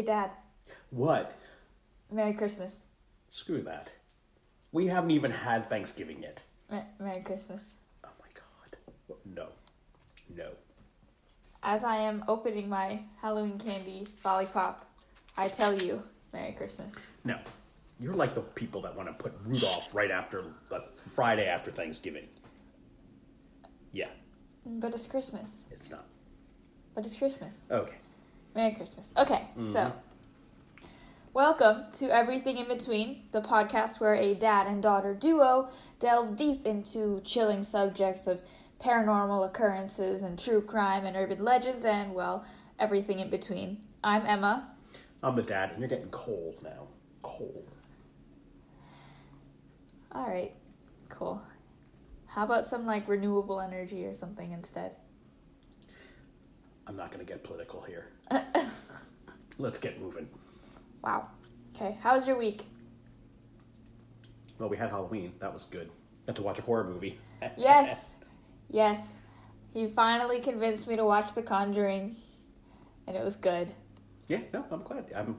Hey, Dad. What? Merry Christmas. Screw that. We haven't even had Thanksgiving yet. Mer- Merry Christmas. Oh my god. No. No. As I am opening my Halloween candy lollipop, I tell you, Merry Christmas. No. You're like the people that want to put Rudolph right after the Friday after Thanksgiving. Yeah, But it's Christmas. it's not. But it's Christmas. Okay. Merry Christmas. Okay, so mm-hmm. welcome to Everything in Between, the podcast where a dad and daughter duo delve deep into chilling subjects of paranormal occurrences and true crime and urban legends and, well, everything in between. I'm Emma. I'm the dad, and you're getting cold now. Cold. All right, cool. How about some like renewable energy or something instead? I'm not going to get political here. Let's get moving. Wow. Okay, how was your week? Well, we had Halloween. That was good. Got to watch a horror movie. Yes, yes. He finally convinced me to watch The Conjuring, and it was good. Yeah, no, I'm glad. I'm.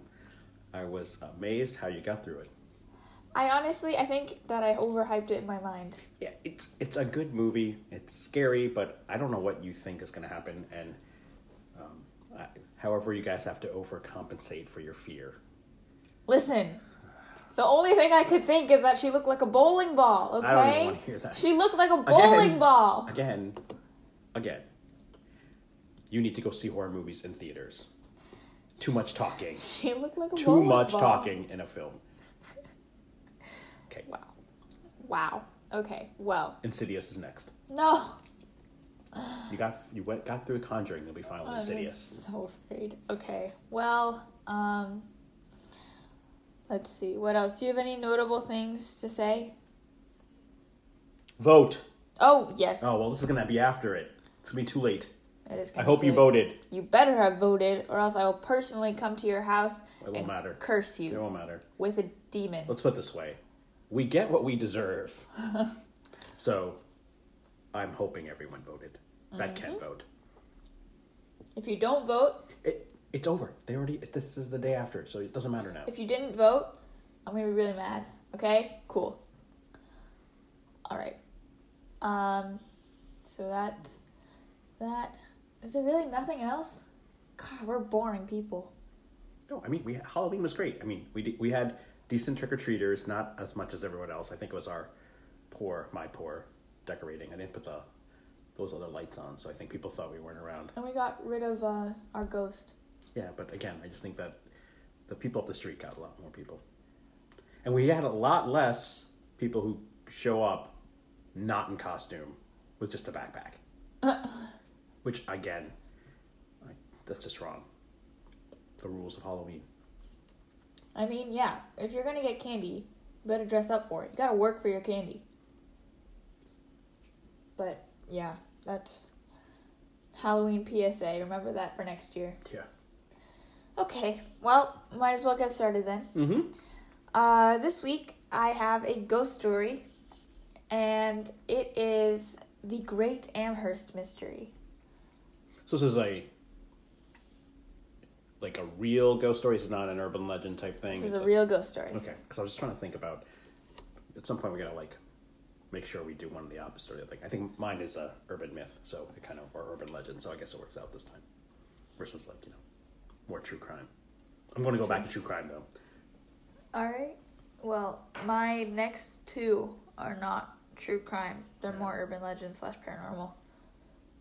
I was amazed how you got through it. I honestly, I think that I overhyped it in my mind. Yeah, it's it's a good movie. It's scary, but I don't know what you think is going to happen, and however, you guys have to overcompensate for your fear. Listen, the only thing I could think is that she looked like a bowling ball. Okay, I don't even wanna hear that. She looked like a bowling Again. ball. Again, again, you need to go see horror movies in theaters. Too much talking. She looked like a. Too much ball. talking in a film. Okay, Wow. Wow. Okay. Well, Insidious is next. no. You got you went got through Conjuring. You'll be fine with I'm Insidious. so afraid. Okay. Well, um let's see. What else? Do you have any notable things to say? Vote. Oh, yes. Oh well, this is gonna be after it. It's gonna be too late. It is I hope you voted. You better have voted or else I will personally come to your house It won't and matter. curse you. It won't matter. with a demon. Let's put it this way: we get what we deserve. so, I'm hoping everyone voted. That Mm-hmm. can vote. If you don't vote, It it's over. They already. This is the day after, so it doesn't matter now. if you didn't vote, I'm to be really mad. Okay? Cool. All right. Um so that's that. Is there really nothing else? God, we're boring people. No, I mean, we Halloween was great. I mean, we we had decent trick or treaters, not as much as everyone else. I think it was our poor, my poor decorating. I didn't put the those other lights on, so I think people thought we weren't around. And we got rid of uh, our ghost. Yeah, but again, I just think that the people up the street got a lot more people, and we had a lot less people who show up not in costume with just a backpack, which again, I, that's just wrong. The rules of Halloween. I mean, yeah, if you're gonna get candy, you better dress up for it. You gotta work for your candy. But yeah, that's Halloween PSA. Remember that for next year. Yeah. Okay, well, might as well get started then. Mm-hmm. Uh, this week I have a ghost story, and it is the Great Amherst Mystery. So this is a like a real ghost story. It's not an urban legend type thing. This is It's a real ghost story. Okay, because I was just trying to think about. At some point, we gotta like make sure we do one of the opposite or the other thing. I think mine is a urban myth, so it kind of or urban legend. So I guess it works out this time. Versus like you know, more true crime. I'm going to go back to true crime though. All right. Well, my next two are not true crime. They're more urban legend slash paranormal.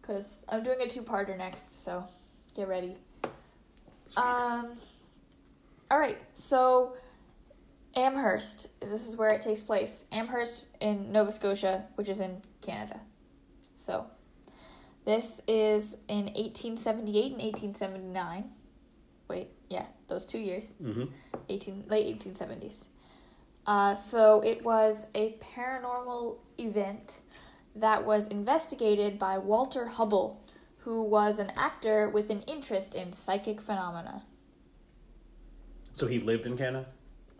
Cause I'm doing a two-parter next, so get ready. Sweet. Um. All right. So, Amherst. This is where it takes place. Amherst in Nova Scotia, which is in Canada. So, this is in 1878 and 1879. Wait, yeah, those two years. mm-hmm. 18 late 1870s. Uh, so it was a paranormal event that was investigated by Walter Hubbell, who was an actor with an interest in psychic phenomena. So he lived in Canada.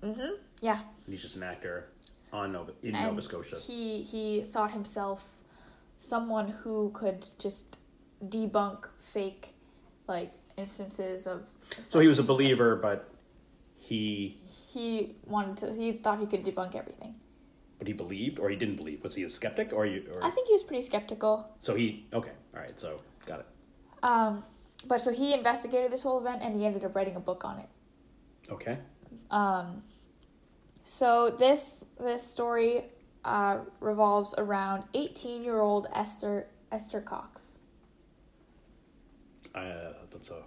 Mm-hmm. Yeah. And he's just an actor on Nova in and Nova Scotia. He he thought himself someone who could just debunk fake like instances of So he was a believer, but he He wanted to. He thought he could debunk everything. but he believed or he didn't believe. Was he a skeptic or you? Or, I think he was pretty skeptical. so he okay. All right. So got it. Um, but so he investigated this whole event and he ended up writing a book on it. Okay. Um, so this this story uh, revolves around 18 year old Esther Esther Cox. Uh, that's a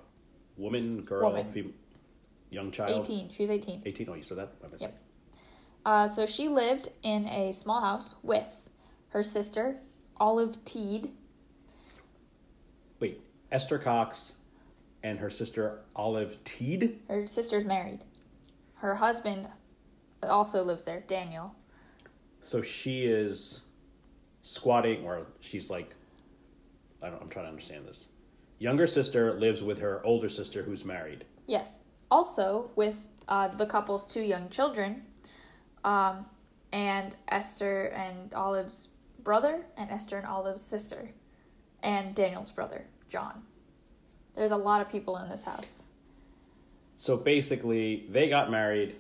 woman, girl, Woman. fem- young child. 18. She's 18. 18. Oh, you said that. I missed Yep. Uh, so she lived in a small house with her sister Olive Teed. Wait, Esther Cox and her sister Olive Teed. Her sister's married. Her husband also lives there, Daniel. So she is squatting, or she's like, I don't. I'm trying to understand this. Younger sister lives with her older sister who's married. Yes. Also with uh, the couple's two young children, um, and Esther and Olive's brother, and Esther and Olive's sister, and Daniel's brother, John. There's a lot of people in this house. So basically, they got married,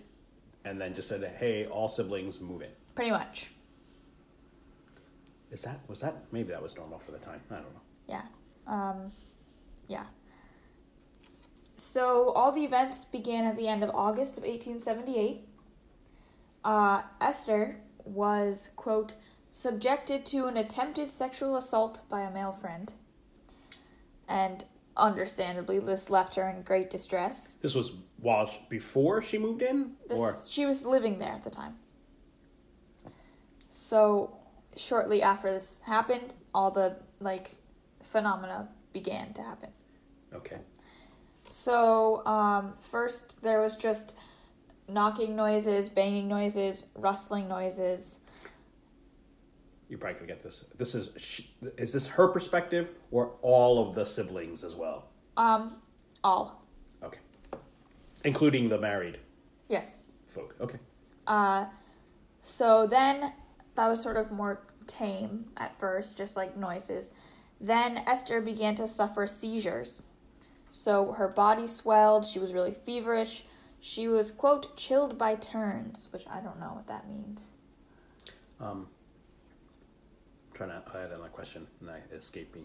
and then just said, "Hey, all siblings move in." Pretty much. Is that was that maybe that was normal for the time? I don't know. Yeah. Um, yeah. So all the events began at the end of August of 1878. Uh, Esther was, quote, subjected to an attempted sexual assault by a male friend. And understandably, this left her in great distress. This was while sh- before she moved in, This, or She was living there at the time. So, shortly after this happened, all the, like, phenomena began to happen. okay. So, um, first there was just knocking noises, banging noises, rustling noises. You're probably gonna get this. This is sh- is this her perspective or all of the siblings as well? Um, all. Okay, including the married Yes. folk. Okay. Uh, so then that was sort of more tame at first, just like noises. Then Esther began to suffer seizures. So her body swelled, she was really feverish. She was, quote, chilled by turns, which I don't know what that means. Um, trying to add in a question, and I, it escaped me.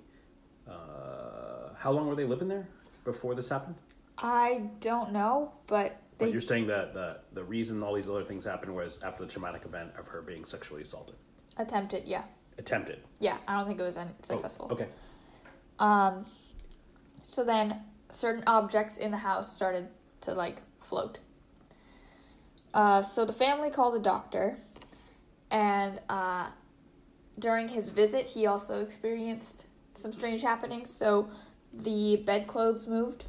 Uh, how long were they living there before this happened? I don't know, but But they you're saying that the the reason all these other things happened was after the traumatic event of her being sexually assaulted, attempted, yeah. attempted. Yeah, I don't think it was Oh, successful. okay. Um, so then certain objects in the house started to like float. Uh, so the family called a doctor, and uh, during his visit, he also experienced some strange happenings. So the bedclothes moved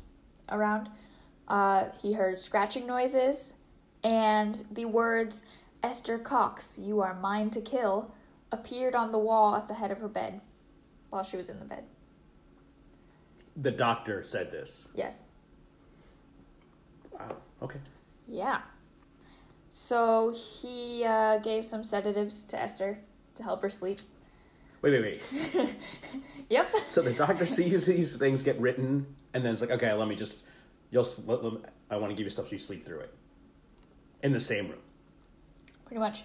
around. Uh, he heard scratching noises, and the words "Esther Cox, you are mine to kill" appeared on the wall at the head of her bed while she was in the bed. The doctor said this. Yes. Wow. Okay. Yeah. So he uh, gave some sedatives to Esther to help her sleep. Wait, wait, wait. Yep. So the doctor sees these things get written, and then it's like, okay, let me just, you'll, let, let, I want to give you stuff so you sleep through it. In the same room. Pretty much.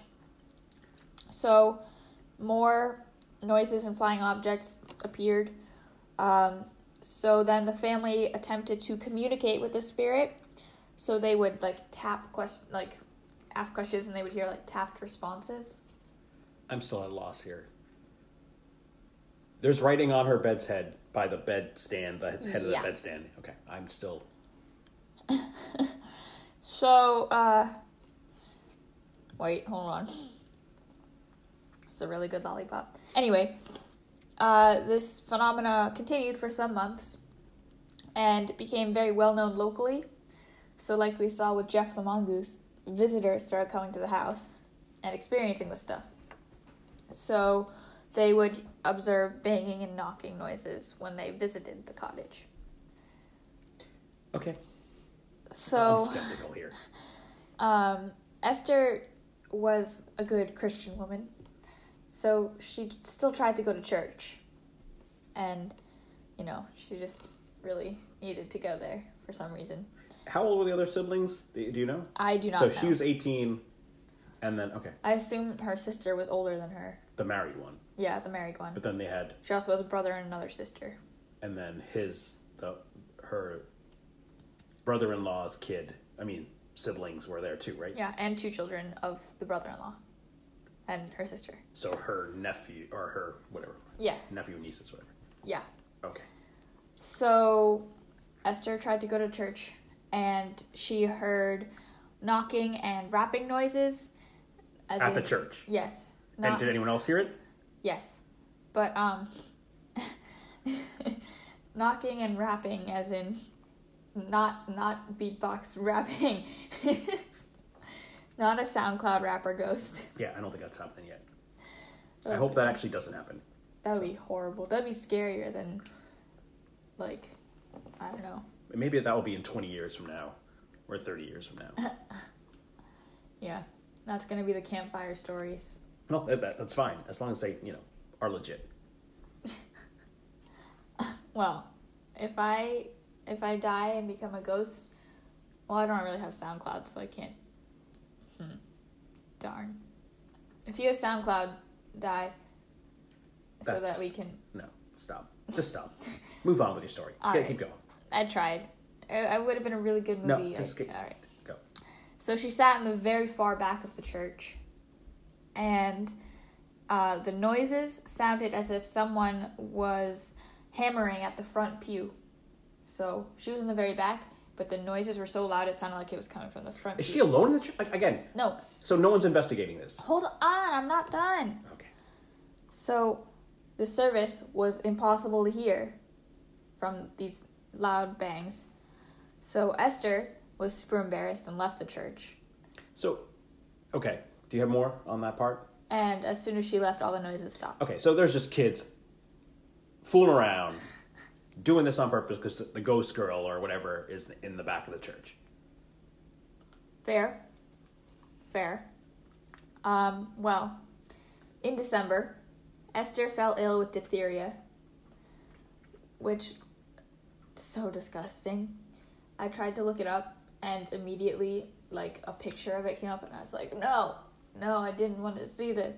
So more noises and flying objects appeared. Um, so then the family attempted to communicate with the spirit. So they would like tap question, like ask questions, and they would hear like tapped responses. I'm still at a loss here. There's writing on her bed's head by the bed stand, the head of the bed stand. Okay, I'm still. So, uh. Wait, hold on. It's a really good lollipop. Anyway, uh, this phenomena continued for some months and became very well known locally. So, like we saw with Gef the Mongoose, visitors started coming to the house and experiencing this stuff. So, they would observe banging and knocking noises when they visited the cottage. Okay. So. I'm skeptical here. Um, Esther was a good Christian woman, so she still tried to go to church. And, you know, she just really needed to go there for some reason. how old were the other siblings? Do you know? I do not so know. she was 18, and then okay, I assume her sister was older than her. the married one. Yeah, the married one. But then they had, She also has a brother and another sister. and then his the her brother-in-law's kid. I mean, siblings were there too, right? Yeah, and two children of the brother-in-law and her sister. So her nephew or her whatever Yes. nephew, nieces, whatever. Yeah. Okay. So Esther tried to go to church and she heard knocking and rapping noises. As At the church. Yes. And did anyone else hear it? yes. But um knocking and rapping as in not not beatbox rapping. not a SoundCloud rapper ghost. Yeah, I don't think that's happening yet. I Oh, hope that actually doesn't happen. That would be horrible. That'd be scarier than like I don't know. Maybe that will be in 20 years from now, or 30 years from now. Yeah. That's gonna be the campfire stories. no, that, that- that's fine as long as they, you know, are legit. Well, if I if I die and become a ghost, well, I don't really have SoundCloud, so I can't. Hmm. Darn. If you have SoundCloud, die. So That's that we can. No, stop. Just stop. Move on with your story. All Okay, right. keep going. I tried. I, I would have been a really good movie. No, just I, keep- all right. So she sat in the very far back of the church, and uh, the noises sounded as if someone was hammering at the front pew. So she was in the very back, but the noises were so loud it sounded like it was coming from the front. Is pew. she alone in the church? Again, No, so no one's investigating this. hold on, I'm not done. Okay. So the service was impossible to hear from these loud bangs. So Esther was super embarrassed and left the church. So, okay. Do you have more on that part? And as soon as she left, all the noises stopped. Okay, so there's just kids fooling around, doing this on purpose because the ghost girl or whatever is in the back of the church. Fair. Fair. Um, well, in December, Esther fell ill with diphtheria, which so disgusting. I tried to look it up and immediately like a picture of it came up and I was like, "No. No, I didn't want to see this."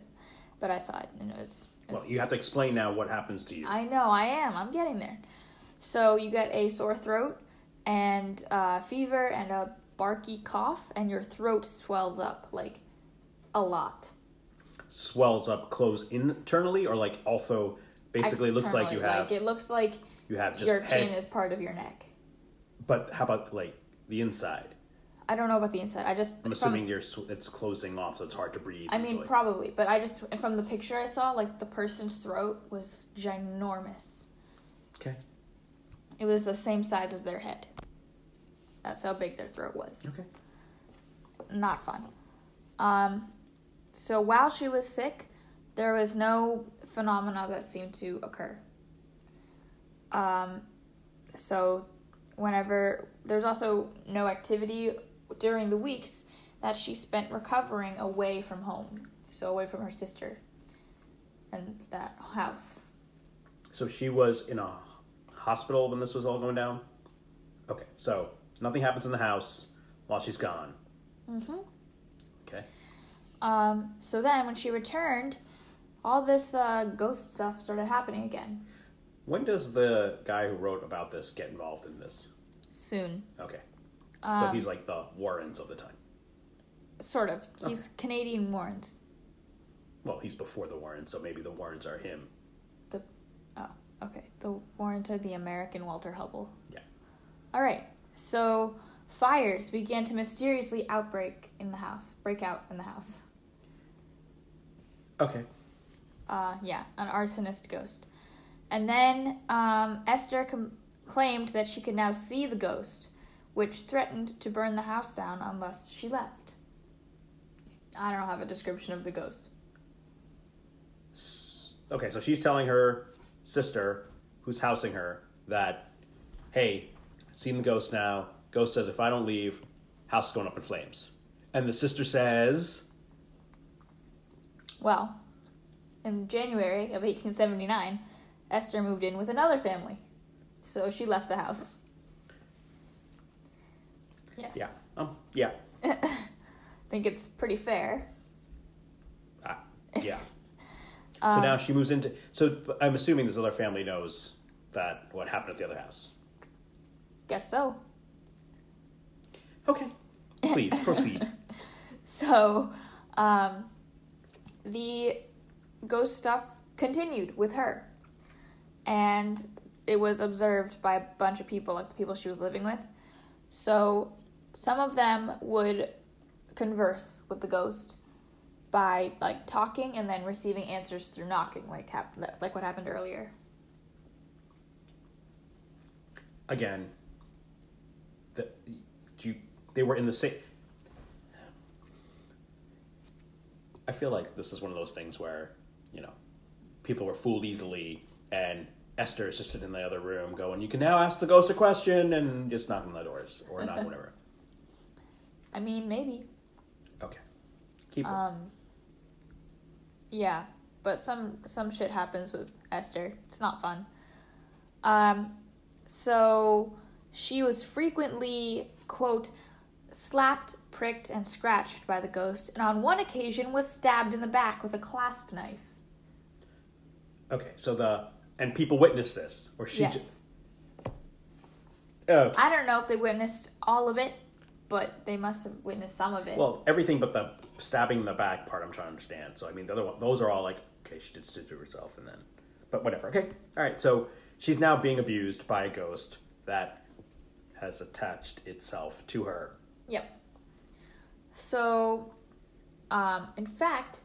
But I saw it and it was, it was Well, you have to explain now what happens to you. I know, I am. I'm getting there. So you get a sore throat and uh, fever and a barky cough, and your throat swells up like a lot. Swells up close internally, or like also basically looks like you have like it looks like you have just your head. chin is part of your neck. But how about like the inside? I don't know about the inside. I just I'm from- assuming you're sw- it's closing off, so it's hard to breathe. I mean, easily. probably, but I just from the picture I saw, like the person's throat was ginormous. okay, It was the same size as their head. That's how big their throat was. okay. not fun. Um, so while she was sick, there was no phenomena that seemed to occur. Um, so whenever there's also no activity during the weeks that she spent recovering away from home, so away from her sister and that house. So she was in a hospital when this was all going down. Okay, so nothing happens in the house while she's gone. Mm-hmm. Okay. Um, so then when she returned, all this uh, ghost stuff started happening again. When does the guy who wrote about this get involved in this? Soon. Okay. so Um, he's like the Warrens of the time. Sort of. He's Canadian Warrens. Well, he's before the Warrens, so maybe the Warrens are him. The oh, okay. The Warrens are the American Walter Hubbell. Yeah. All right. So fires began to mysteriously outbreak in the house. Break out in the house. Okay. Uh, yeah, an arsonist ghost. And then um, Esther com- claimed that she could now see the ghost, which threatened to burn the house down unless she left. I don't have a description of the ghost. Okay, so she's telling her sister, who's housing her, that, hey, seen the ghost now. Ghost says if I don't leave, house is going up in flames. And the sister says, Well, in January of 1879, Esther moved in with another family. So she left the house. Yes. Yeah. Um. Yeah. I think it's pretty fair. Ah, yeah. Um, so now she moves into. So I'm assuming this other family knows that what happened at the other house. Guess so. Okay. Please proceed. So, um, the ghost stuff continued with her. And it was observed by a bunch of people, like the people she was living with. So, some of them would converse with the ghost by like talking and then receiving answers through knocking, like hap- like what happened earlier. Again. The you they were in the same. I feel like this is one of those things where you know people were fooled easily, and Esther is just sitting in the other room going, "You can now ask the ghost a question," and just knocking on the doors or not whatever. I mean, maybe. Okay, keep. going. Um, yeah, but some some shit happens with Esther. It's not fun. Um, so she was frequently quote slapped, pricked, and scratched by the ghost, and on one occasion was stabbed in the back with a clasp knife. okay, so the and people witnessed this, or she. yes, Just, okay. I don't know if they witnessed all of it, but they must have witnessed some of it. Well, everything but the stabbing in the back part, I'm trying to understand. So I mean, the other one, those are all like, okay, she did sit to herself, and then, but whatever. Okay, all right. So she's now being abused by a ghost that has attached itself to her. Yep. So, um, in fact,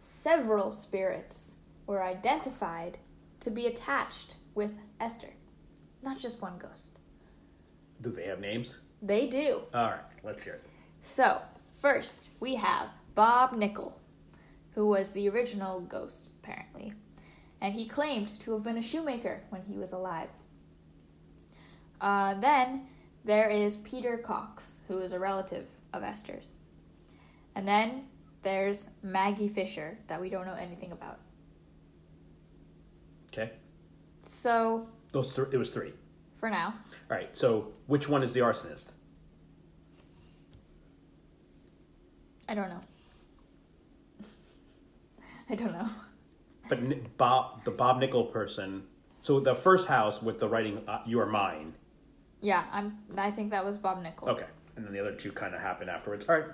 several spirits were identified to be attached with Esther, not just one ghost. Do they have names? They do. All right, let's hear it. So, first we have Bob Nickel, who was the original ghost, apparently, and he claimed to have been a shoemaker when he was alive. Uh, then there is Peter Cox, who is a relative of Esther's. And then there's Maggie Fisher, that we don't know anything about. Okay, So, those th- it was three. for now, All right, so which one is the arsonist? I don't know. I don't know. But Bob, the Bob Nickel person. So the first house with the writing uh, "You are mine." Yeah, I'm. I think that was Bob Nickel. Okay, and then the other two kind of happened afterwards. All right.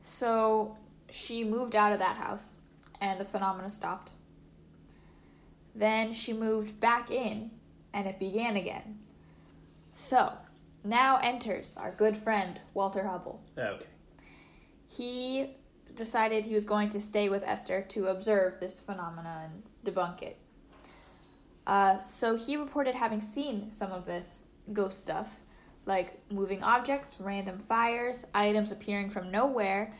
So she moved out of that house and the phenomena stopped. Then she moved back in and it began again. So now enters our good friend Walter Hubbell. Okay. He decided he was going to stay with Esther to observe this phenomena and debunk it. Uh, so he reported having seen some of this ghost stuff, like moving objects, random fires, items appearing from nowhere,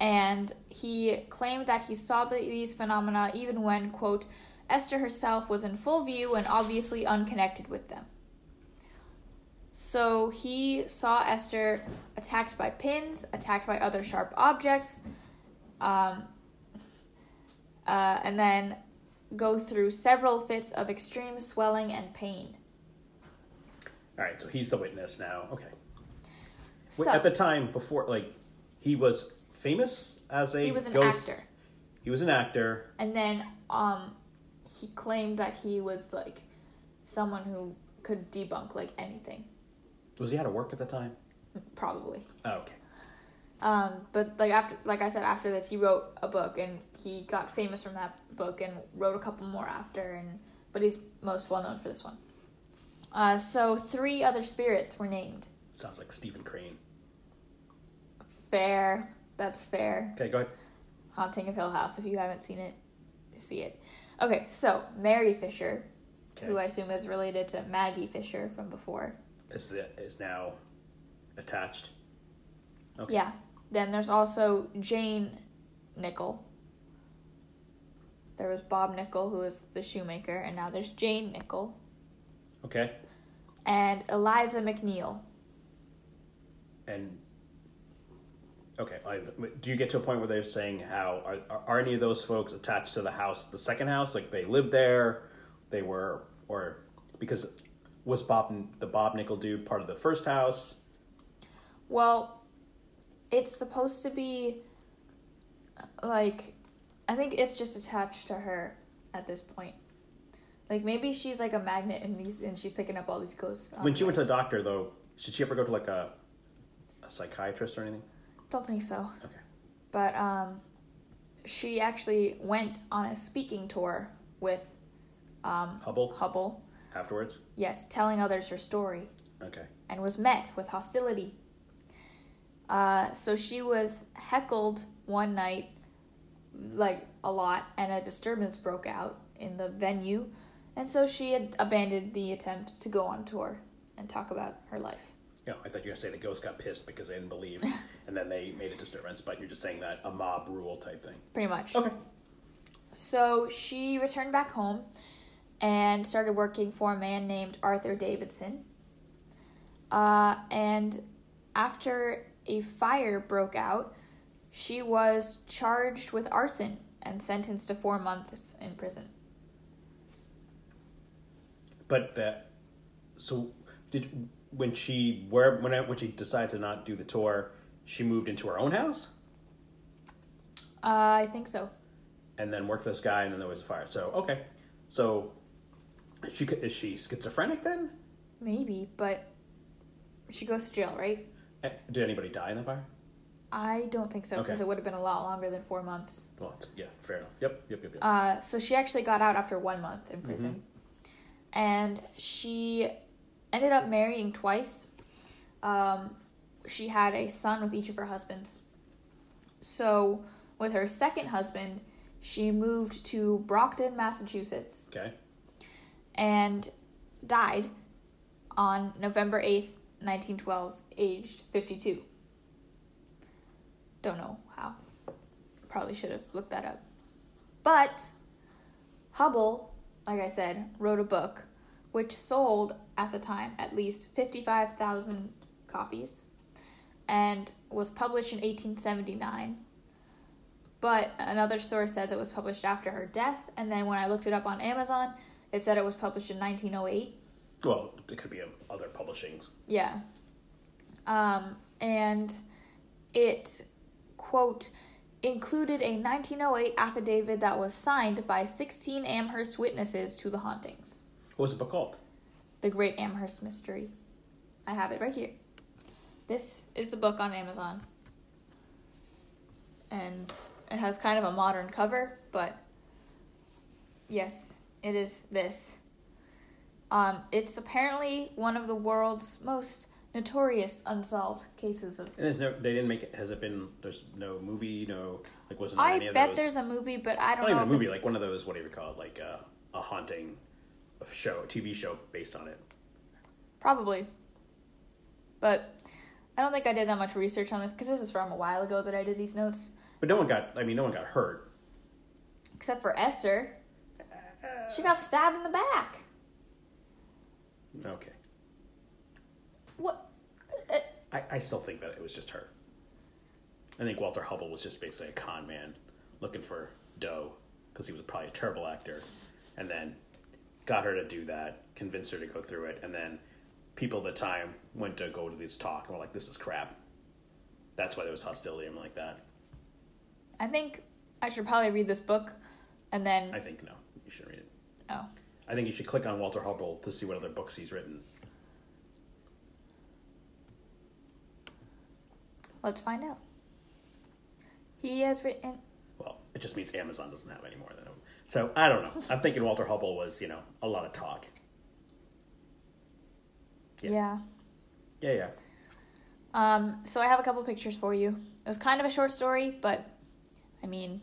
and he claimed that he saw the, these phenomena even when, quote, Esther herself was in full view and obviously unconnected with them. So he saw Esther attacked by pins, attacked by other sharp objects, um, uh, and then go through several fits of extreme swelling and pain. All right, so he's the witness now. Okay. So, Wait, At the time before, like, he was famous as a he was an ghost. actor. He was an actor. And then um, he claimed that he was like someone who could debunk like anything, Was he out of work at the time? probably. Oh, okay. Um, but like after, like I said, after this, he wrote a book, and he got famous from that book, and wrote a couple more after, and but he's most well known for this one. Uh, so three other spirits were named. Sounds like Steven Crain. Fair, that's fair. Okay, go ahead. Haunting of Hill House. If you haven't seen it, see it. Okay, so Mary Fisher, Okay. who I assume is related to Maggie Fisher from before. Is the, is now attached. Okay. Yeah. Then there's also Jane Nickel. There was Bob Nickel, who was the shoemaker, and now there's Jane Nickel Okay. and Eliza McNeil. And okay, I, do you get to a point where they're saying how are, are are any of those folks attached to the house, the second house? Like they lived there, they were, or because was Bob the Bob Nickel dude part of the first house? Well, it's supposed to be like I think it's just attached to her at this point. Like maybe she's like a magnet and these and she's picking up all these ghosts. When she went to the doctor, though, should she ever go to like a a psychiatrist or anything? Don't think so. Okay. But um she actually went on a speaking tour with um Hubbell Hubbell. afterwards. Yes, telling others her story. Okay. and was met with hostility. Uh, so she was heckled one night, like a lot, and a disturbance broke out in the venue, and so she had abandoned the attempt to go on tour and talk about her life. Yeah, I thought you were gonna say the ghost got pissed because they didn't believe, and then they made a disturbance. But you're just saying that a mob rule type thing. Pretty much. Okay. So she returned back home and started working for a man named Arthur Davidson. Uh, and after a fire broke out, she was charged with arson and sentenced to four months in prison. But that, so did when she where when I, when she decided to not do the tour, she moved into her own house Uh, I think so. and then worked for this guy, and then there was a fire. So okay, so she could- is she schizophrenic then? Maybe, but she goes to jail, right? Eh, Did anybody die in the fire? I don't think so because Okay. it would have been a lot longer than four months. Well, yeah, fair enough. Yep, yep, yep, yep. Uh, so she actually got out after one month in prison. And she ended up marrying twice. Um, she had a son with each of her husbands. So, with her second husband, she moved to Brockton, Massachusetts, okay, and died on November 8th, 1912, aged 52. Don't know how. Probably should have looked that up. But Hubbell, like I said, wrote a book which sold at the time at least 55,000 copies and was published in 1879. But another source says it was published after her death, and then when I looked it up on Amazon, it said it was published in 1908. well, it could be other publishings. Yeah. Um, and it, quote, included a 1908 affidavit that was signed by 16 Amherst witnesses to the hauntings. What was the book called? The Great Amherst Mystery. I have it right here. This is the book on Amazon. And it has kind of a modern cover, but yes, it is this. Um, it's apparently one of the world's most notorious unsolved cases of. And there's no, they didn't make it. Has it been? There's no movie, no like wasn't there I any of bet those? there's a movie, but I don't not know even a movie, like one of those. What do you call it? Like uh, a haunting, show, a TV show based on it. Probably. But I don't think I did that much research on this because this is from a while ago that I did these notes. But no one got. I mean, no one got hurt. Except for Esther. She got stabbed in the back. Okay, What? Uh, I, I still think that it was just her. I think Walter Hubbell was just basically a con man looking for dough because he was probably a terrible actor, and then got her to do that, convinced her to go through it, and then people at the time went to go to this talk and were like, "This is crap." That's why there was hostility and like that. I think I should probably read this book and then. I think no, you should read it. oh. I think you should click on Walter Hubbell to see what other books he's written. Let's find out. He has written. It just means Amazon doesn't have any more than him. So I don't know. I'm thinking Walter Hubbell was, you know, a lot of talk. Yeah. Yeah. Yeah, yeah. Um, so I have a couple pictures for you. It was kind of a short story, but I mean,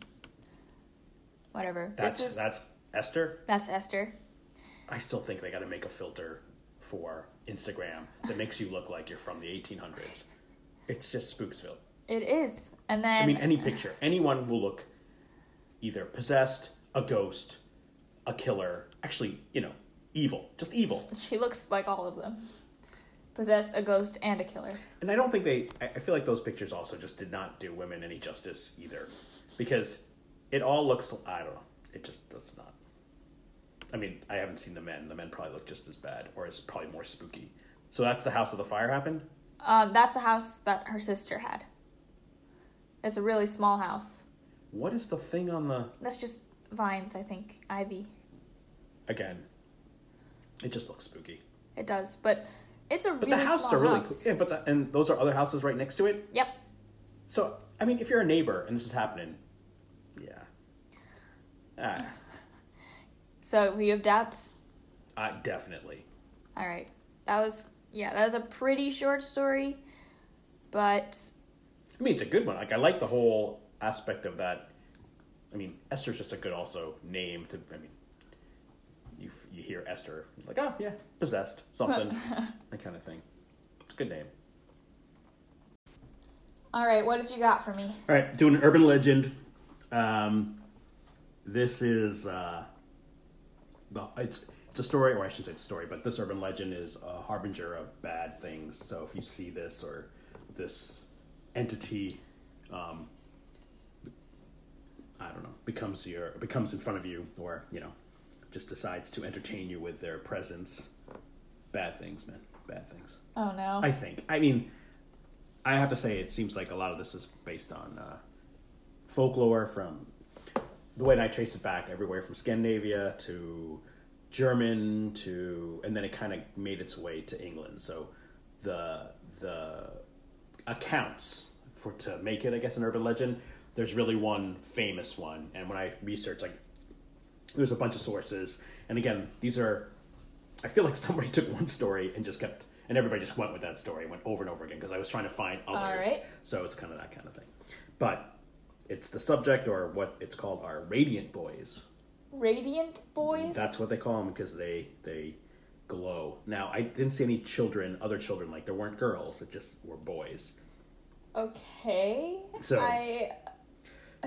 whatever. That's this is that's Esther. that's Esther. I still think they got to make a filter for Instagram that makes you look like you're from the 1800s. It's just Spooksville. It is, and then I mean, any picture, anyone will look either possessed, a ghost, a killer. Actually, you know, evil, just evil. she looks like all of them. Possessed, a ghost, and a killer. And I don't think they. I feel like those pictures also just did not do women any justice either, because it all looks. I don't know. It just does not. I mean, I haven't seen the men. The men probably look just as bad, or it's probably more spooky. So that's the house where the fire happened. Um, that's the house that her sister had. It's a really small house. What is the thing on the That's just vines, I think. Ivy. again? It just looks spooky. It does, but it's a But really the houses small are really house. cool. Yeah, but the, and those are other houses right next to it. Yep. So I mean, if you're a neighbor and this is happening, yeah, ah, So we have doubts. uh, definitely. All right. That was yeah. That was a pretty short story, but I mean, it's a good one. Like I like the whole aspect of that. I mean, Esther's just a good also name to. I mean, you f- you hear Esther like, oh yeah, possessed something, that kind of thing. It's a good name. all right. What have you got for me? All right, doing an urban legend. Um, this is uh, the it's it's a story, or I shouldn't say it's a story, but this urban legend is a harbinger of bad things. So if you see this or this entity, um, I don't know, becomes your becomes in front of you, or you know, just decides to entertain you with their presence, bad things, man, bad things. Oh no. I think. I mean, I have to say, it seems like a lot of this is based on uh, folklore from the way I trace it back everywhere from Scandinavia to German to, and then it kind of made its way to England. So the the accounts for to make it, I guess, an urban legend. There's really one famous one, and when I researched, like, there's a bunch of sources, and again, these are I feel like somebody took one story and just kept, and everybody just went with that story, went over and over again because I was trying to find others. right. So it's kind of that kind of thing. But it's the subject, or what it's called, are radiant boys. Radiant boys. That's what they call them because they they glow. Now I didn't see any children, other children, like there weren't girls. It just were boys. okay. So- I.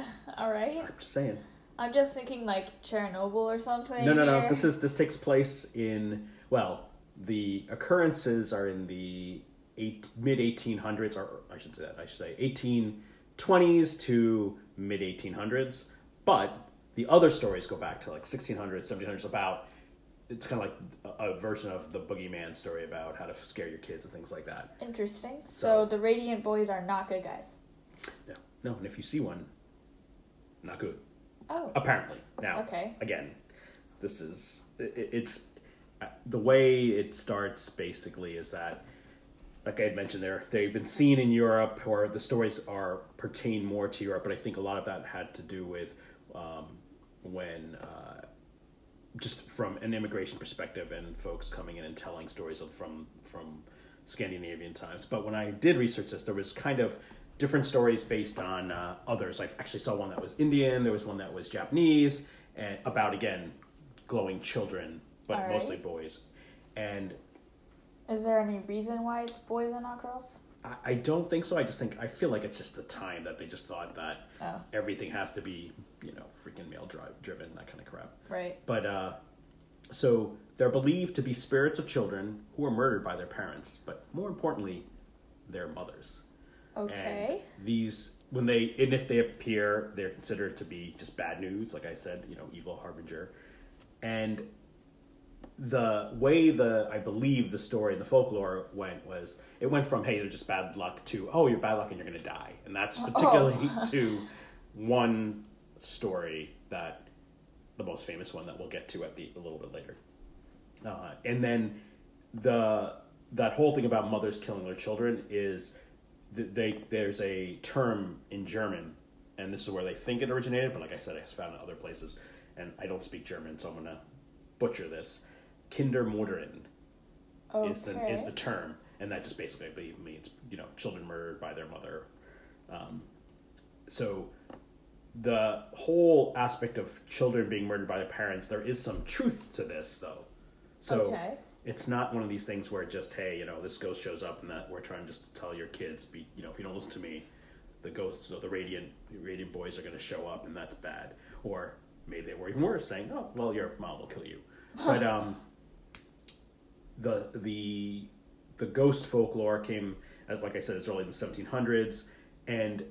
All right. I'm just saying. I'm just thinking like Chernobyl or something. No, no, no. here. This is this takes place in well, the occurrences are in the eight, mid 1800s, or I should say that I should say 1820s to mid 1800s. But the other stories go back to like 1600s, 1700s about. It's kind of like a, a version of the boogeyman story about how to scare your kids and things like that. Interesting. So, So- the Radiant boys are not good guys. No, no, and if you see one, not good. Oh. Apparently, now Okay. again, this is it, it's uh, the way it starts. Basically, is that like I had mentioned, there they've been seen in Europe, or the stories are pertain more to Europe. But I think a lot of that had to do with um, when. Uh, just from an immigration perspective and folks coming in and telling stories of, from from Scandinavian times. But when I did research this, there was kind of different stories based on uh, others. I actually saw one that was Indian. There was one that was Japanese, and about again glowing children, but right. mostly boys. And Is there any reason why it's boys and not girls? I, I don't think so. I just think I feel like it's just the time that they just thought that Oh. everything has to be you know freaking male drive driven that kind of crap. Right. But uh, so they're believed to be spirits of children who were murdered by their parents, but more importantly, their mothers. Okay. And these, when they, and if they appear, they're considered to be just bad news, like I said, you know, evil harbinger. And the way the, I believe the story the folklore went was, it went from, hey, they're just bad luck to, oh, you're bad luck and you're going to die. And that's particularly to one story that, the most famous one that we'll get to at the, a little bit later. Uh, and then the, that whole thing about mothers killing their children is they there's a term in German, and this is where they think it originated. But like I said, I found it other places, and I don't speak German, so I'm gonna butcher this. Kindermorderen Okay. is the is the term, and that just basically means you know children murdered by their mother. Um, so the whole aspect of children being murdered by their parents, there is some truth to this, though. So Okay. It's not one of these things where just hey, you know, this ghost shows up and that we're trying just to tell your kids, be you know, if you don't listen to me, the ghosts or the radiant radiant boys are going to show up and that's bad. Or maybe they were even worse, saying, oh, well, your mom will kill you. But um, the the the ghost folklore came as like I said, it's early in the 1700s, and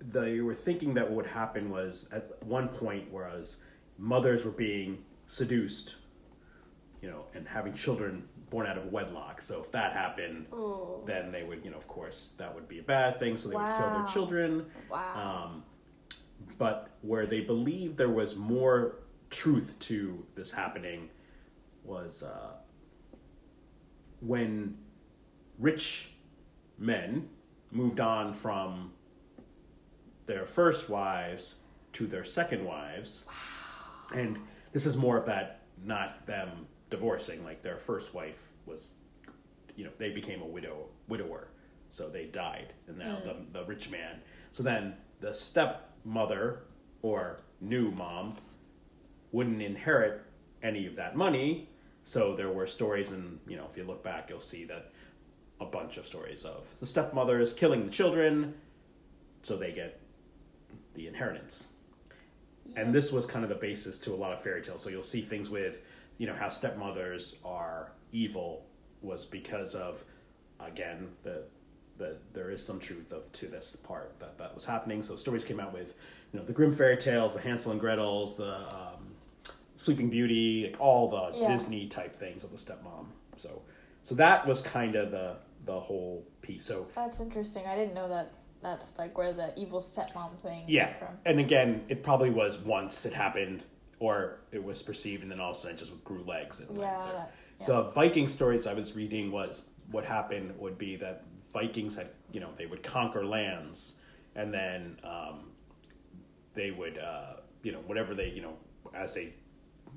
they were thinking that what would happen was at one point, whereas mothers were being seduced, you know, and having children born out of wedlock. So if that happened, Ooh. then they would, you know, of course, that would be a bad thing. So they would kill their children. Wow. Um, but where they believed there was more truth to this happening was uh, when rich men moved on from their first wives to their second wives. And this is more of that, not them divorcing. Like their first wife was, you know, they became a widow, widower, so they died, and now the mm. the rich man. So then the stepmother or new mom wouldn't inherit any of that money. So there were stories, and you know, if you look back, you'll see that a bunch of stories of the stepmother is killing the children, so they get the inheritance. And this was kind of the basis to a lot of fairy tales. So you'll see things with, you know, how stepmothers are evil was because of, again, the the there is some truth of to this part that that was happening. So stories came out with, you know, the Grimm fairy tales, the Hansel and Gretel's, the um, Sleeping Beauty, like all the Yeah. Disney type things of the stepmom. So so that was kind of the the whole piece. So That's interesting. I didn't know that. That's like where the evil stepmom thing Yeah, came from. and again, it probably was once it happened, or it was perceived, and then all of a sudden it just grew legs. And went Yeah, there. yeah. The Viking stories I was reading was what happened would be that Vikings had, you know, they would conquer lands, and then um, they would, uh, you know, whatever they, you know, as they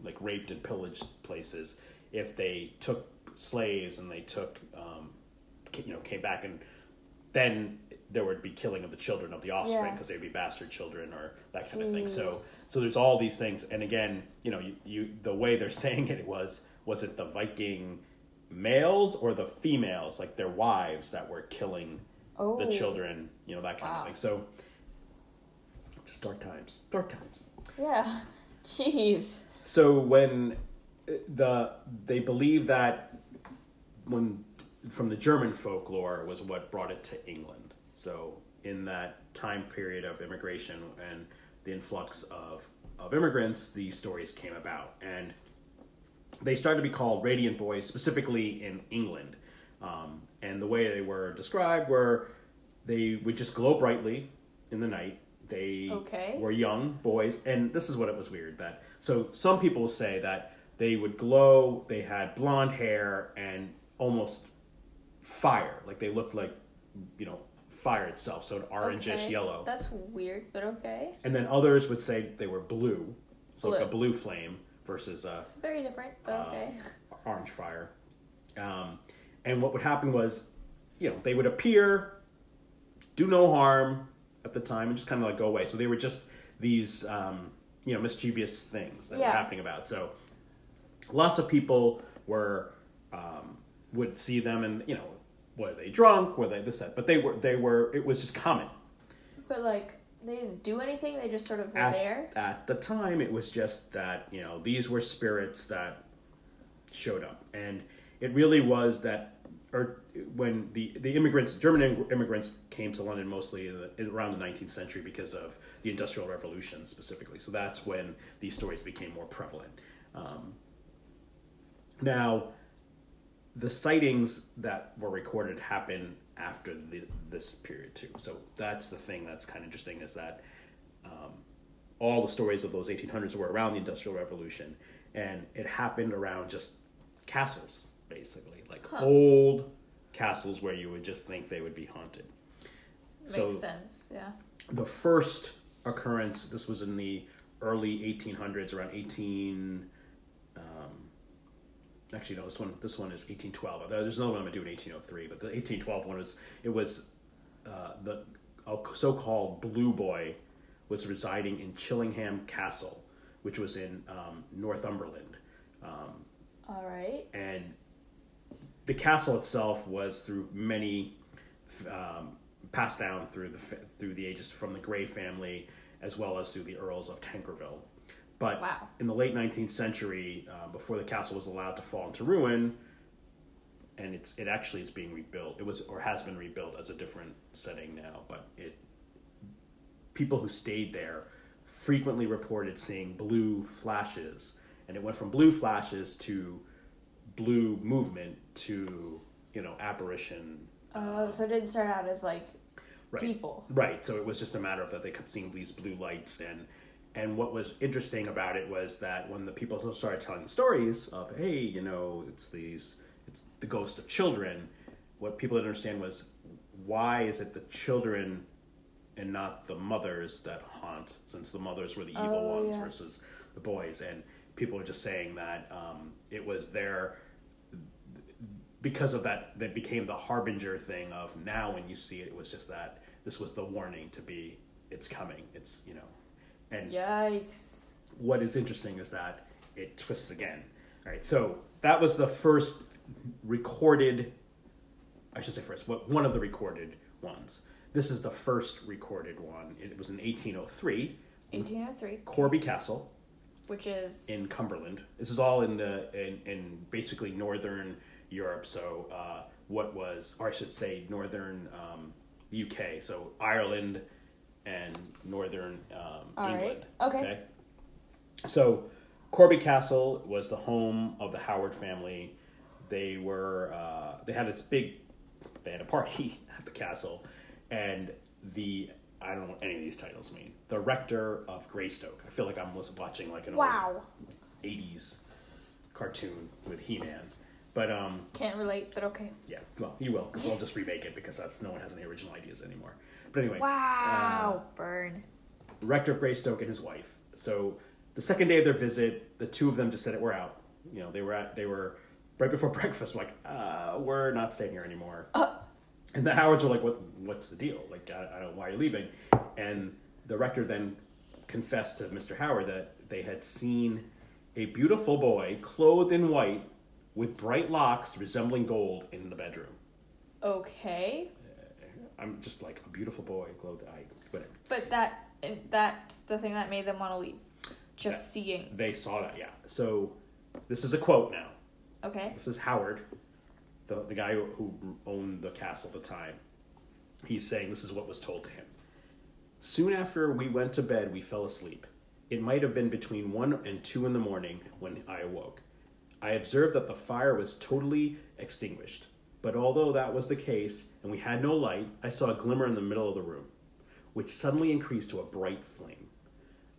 like raped and pillaged places, if they took slaves and they took, um, you know, came back and then there would be killing of the children of the offspring Yeah. because they'd be bastard children or that kind of thing. So, so there's all these things, and again, you know, you, you the way they're saying it was was it the Viking males or the females, like their wives, that were killing Oh. the children, you know, that kind Wow. of thing. So, just dark times, dark times. Yeah. Jeez. So when uh, the they believe that when from the German folklore was what brought it to England. So in that time period of immigration and the influx of of immigrants, these stories came about, and they started to be called radiant boys, specifically in England. Um, and the way they were described were they would just glow brightly in the night. They Okay. were young boys, and this is what it was weird that so some people say that they would glow, they had blonde hair and almost fire, like they looked like you know fire itself, so an orangish Okay. yellow. That's weird, but okay. And then others would say they were blue, so like a Blue. blue flame versus a It's very different, but Uh, okay. orange fire. Um, and what would happen was, you know, they would appear, do no harm at the time, and just kind of like go away. So they were just these, um, you know, mischievous things that were happening about. So lots of people were um, would see them, and you know, were they drunk? Were they this that? But they were they were. It was just common. But like, they didn't do anything. They just sort of were at, there. at the time it was just that you know these were spirits that showed up and it really was that or when the the immigrants german immigrants came to london mostly in the, in around the 19th century because of the industrial revolution specifically so that's when these stories became more prevalent um, now the sightings that were recorded happen after the, this period too so that's the thing that's kind of interesting is that um, all the stories of those 1800s were around the industrial revolution and it happened around just castles basically like old castles where you would just think they would be haunted Makes so sense. Yeah. the first occurrence this was in the early 1800s around 18 um, actually no this one this one is 1812 there's another one i'm going to do in 1803 but the 1812 one was it was uh, the a so-called blue boy was residing in chillingham castle which was in um, northumberland um, All right. and the castle itself was through many um, passed down through the through the ages from the Grey family as well as through the Earls of Tankerville. But Wow. in the late 19th century, uh, before the castle was allowed to fall into ruin, and it's it actually is being rebuilt. It was or has been rebuilt as a different setting now, but it people who stayed there frequently reported seeing blue flashes, and it went from blue flashes to blue movement to you know apparition. Oh, so it didn't start out as like Right. people. Right. So it was just a matter of that they kept seeing these blue lights and and what was interesting about it was that when the people started telling the stories of hey, you know, it's these it's the ghost of children, what people didn't understand was why is it the children and not the mothers that haunt since the mothers were the evil Oh, ones yeah. versus the boys and people were just saying that um, it was their because of that that became the harbinger thing of now when you see it it was just that this was the warning to be it's coming it's you know and Yikes. what is interesting is that it twists again all right so that was the first recorded i should say first what one of the recorded ones this is the first recorded one it was in 1803 1803, corby castle which is in Cumberland. This is all in the in, in basically northern Europe. So uh, what was, or I should say, northern um, UK. So Ireland and northern um, All right. England. Okay. So Corby Castle was the home of the Howard family. They were uh, they had this big they had a party at the castle, and the I don't know what any of these titles mean. The rector of Greystoke. I feel like I'm watching like an old wow. 80s cartoon with He-Man. But um, Can't relate, but okay. yeah, well, you will because they'll just remake it because that's no one has any original ideas anymore. But anyway, Wow. Burn. rector of Greystoke and his wife. So the second day of their visit, the two of them just said it. We're out. You know, they were at they were right before breakfast. Like, uh, we're not staying here anymore. And the Howards are like, "What? What's the deal? Like, I, I don't. Why are you leaving?" And the rector then confessed to Mr. Howard that they had seen a beautiful boy clothed in white with bright locks resembling gold in the bedroom. Okay. I'm just like a beautiful boy clothed. I whatever. But that eh, that's the thing that made them want to leave. Just seeing. They saw that, yeah. So this is a quote now. Okay. This is Howard, the, the guy who owned the castle at the time. He's saying this is what was told to him. Soon after we went to bed, we fell asleep. It might have been between 1 and 2 in the morning when I awoke. I observed that the fire was totally extinguished. But although that was the case and we had no light, I saw a glimmer in the middle of the room, which suddenly increased to a bright flame.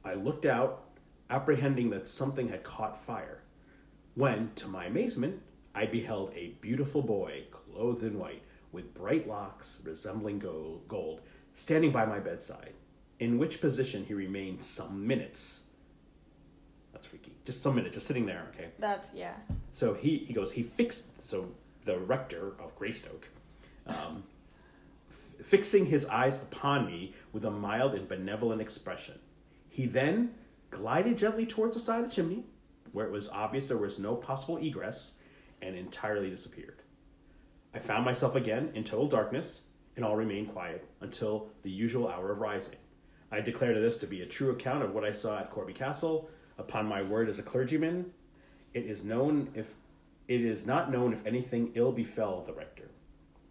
I looked out, apprehending that something had caught fire when, to my amazement, I beheld a beautiful boy clothed in white, with bright locks resembling gold, standing by my bedside, in which position he remained some minutes. That's freaky. Just some minutes, just sitting there, okay? That's yeah. So he, he goes, he fixed, so the rector of Greystoke, um, f- fixing his eyes upon me with a mild and benevolent expression. He then glided gently towards the side of the chimney, where it was obvious there was no possible egress, and entirely disappeared. I found myself again in total darkness, and all remained quiet until the usual hour of rising. I declare this to be a true account of what I saw at Corby Castle. Upon my word as a clergyman, it is known if it is not known if anything ill befell the rector.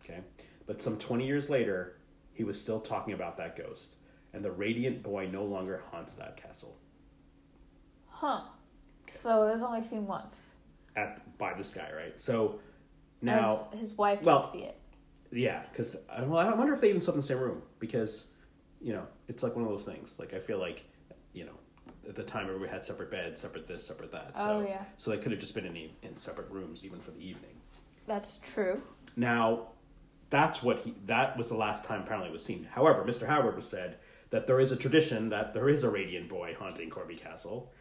Okay, but some twenty years later, he was still talking about that ghost, and the radiant boy no longer haunts that castle. Huh. So it was only seen once. At by this guy, right? So now, and his wife well- didn't see it. yeah, because well, I wonder if they even slept in the same room because you know it's like one of those things. Like I feel like you know at the time everybody had separate beds, separate this, separate that. Oh, so, Oh, yeah. So they could have just been in in separate rooms even for the evening. That's true. Now, that's what he that was the last time apparently was seen. However, Mr. Howard was said that there is a tradition that there is a radiant boy haunting Corby Castle.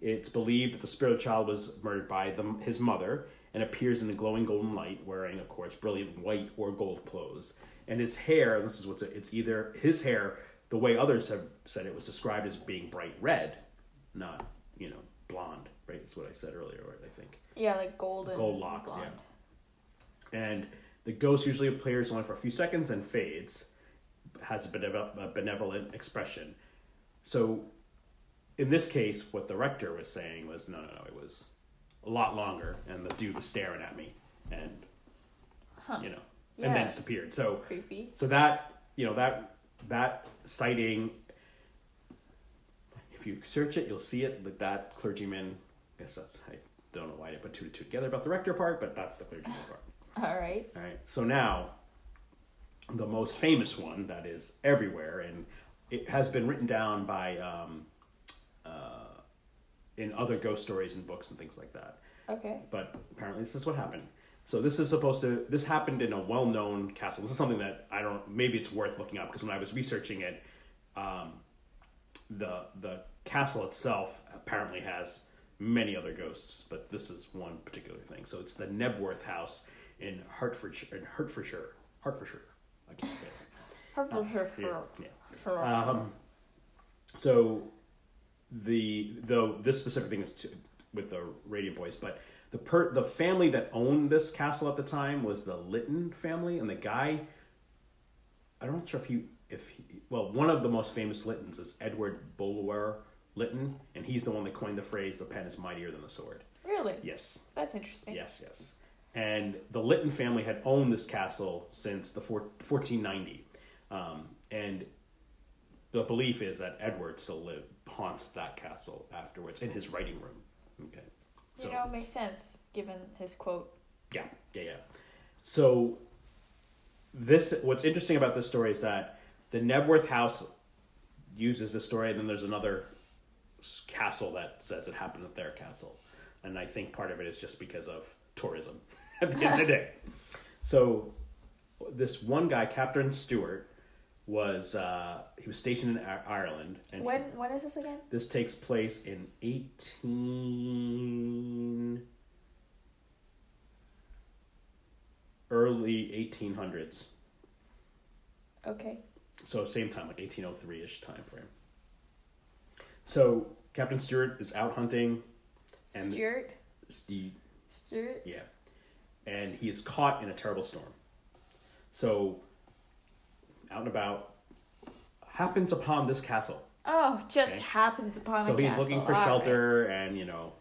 It's believed that the spirit child was murdered by the, his mother and appears in the glowing golden light, wearing, of course, brilliant white or gold clothes. And his hair, this is what's it's either his hair, the way others have said it was described as being bright red, not you know blonde. Right, that's what I said earlier. Right, I think Yeah, like golden. gold locks, blonde. yeah. And the ghost usually appears only for a few seconds and fades, has a, benevo- a benevolent expression. So, in this case, what the rector was saying was, no, no, no, it was a lot longer, and the dude was staring at me, and Huh. you know, and then disappeared. So, Creepy. so that you know that that sighting, if you search it, you'll see it. With that clergyman, I guess that's I don't know why I put two to two together about the rector part, but that's the clergyman part. All right. All right. So now, the most famous one that is everywhere, and it has been written down by um, uh, in other ghost stories and books and things like that. Okay. But apparently, this is what happened. So this is supposed to. This happened in a well-known castle. This is something that I don't. Maybe it's worth looking up because when I was researching it, um, the the castle itself apparently has many other ghosts, but this is one particular thing. So it's the Knebworth House in Hertfordshire. In Hertfordshire, Hertfordshire. I can't say. Hertfordshire. Yeah, yeah. Um, so the though this specific thing is to, with the Radiant Boys, but the per the family that owned this castle at the time was the Lytton family, and the guy. I'm not sure if you if he, well one of the most famous Lyttons is Edward Bulwer Lytton, and he's the one that coined the phrase "the pen is mightier than the sword." Really? Yes. That's interesting. Yes, yes. And the Lytton family had owned this castle since the four, 1490. Um, and the belief is that Edward still live, haunts that castle afterwards in his writing room. Okay. You know, it makes sense given his quote. Yeah, yeah, yeah. So this what's interesting about this story is that the Knebworth house uses this story, and then there's another castle that says it happened at their castle, and I think part of it is just because of tourism at the end of the day. So this one guy, Captain Stewart, was uh, he was stationed in Ireland, and When when is this again? this takes place in eighteen early eighteen hundreds. Okay. So same time, like eighteen oh three ish time frame. So Captain Stewart is out hunting, and Stuart. Steve, Stuart. yeah, and he is caught in a terrible storm. So out and about, happens upon this castle. Oh, just Okay. happens upon so he's castle. looking for All right. shelter, and you know,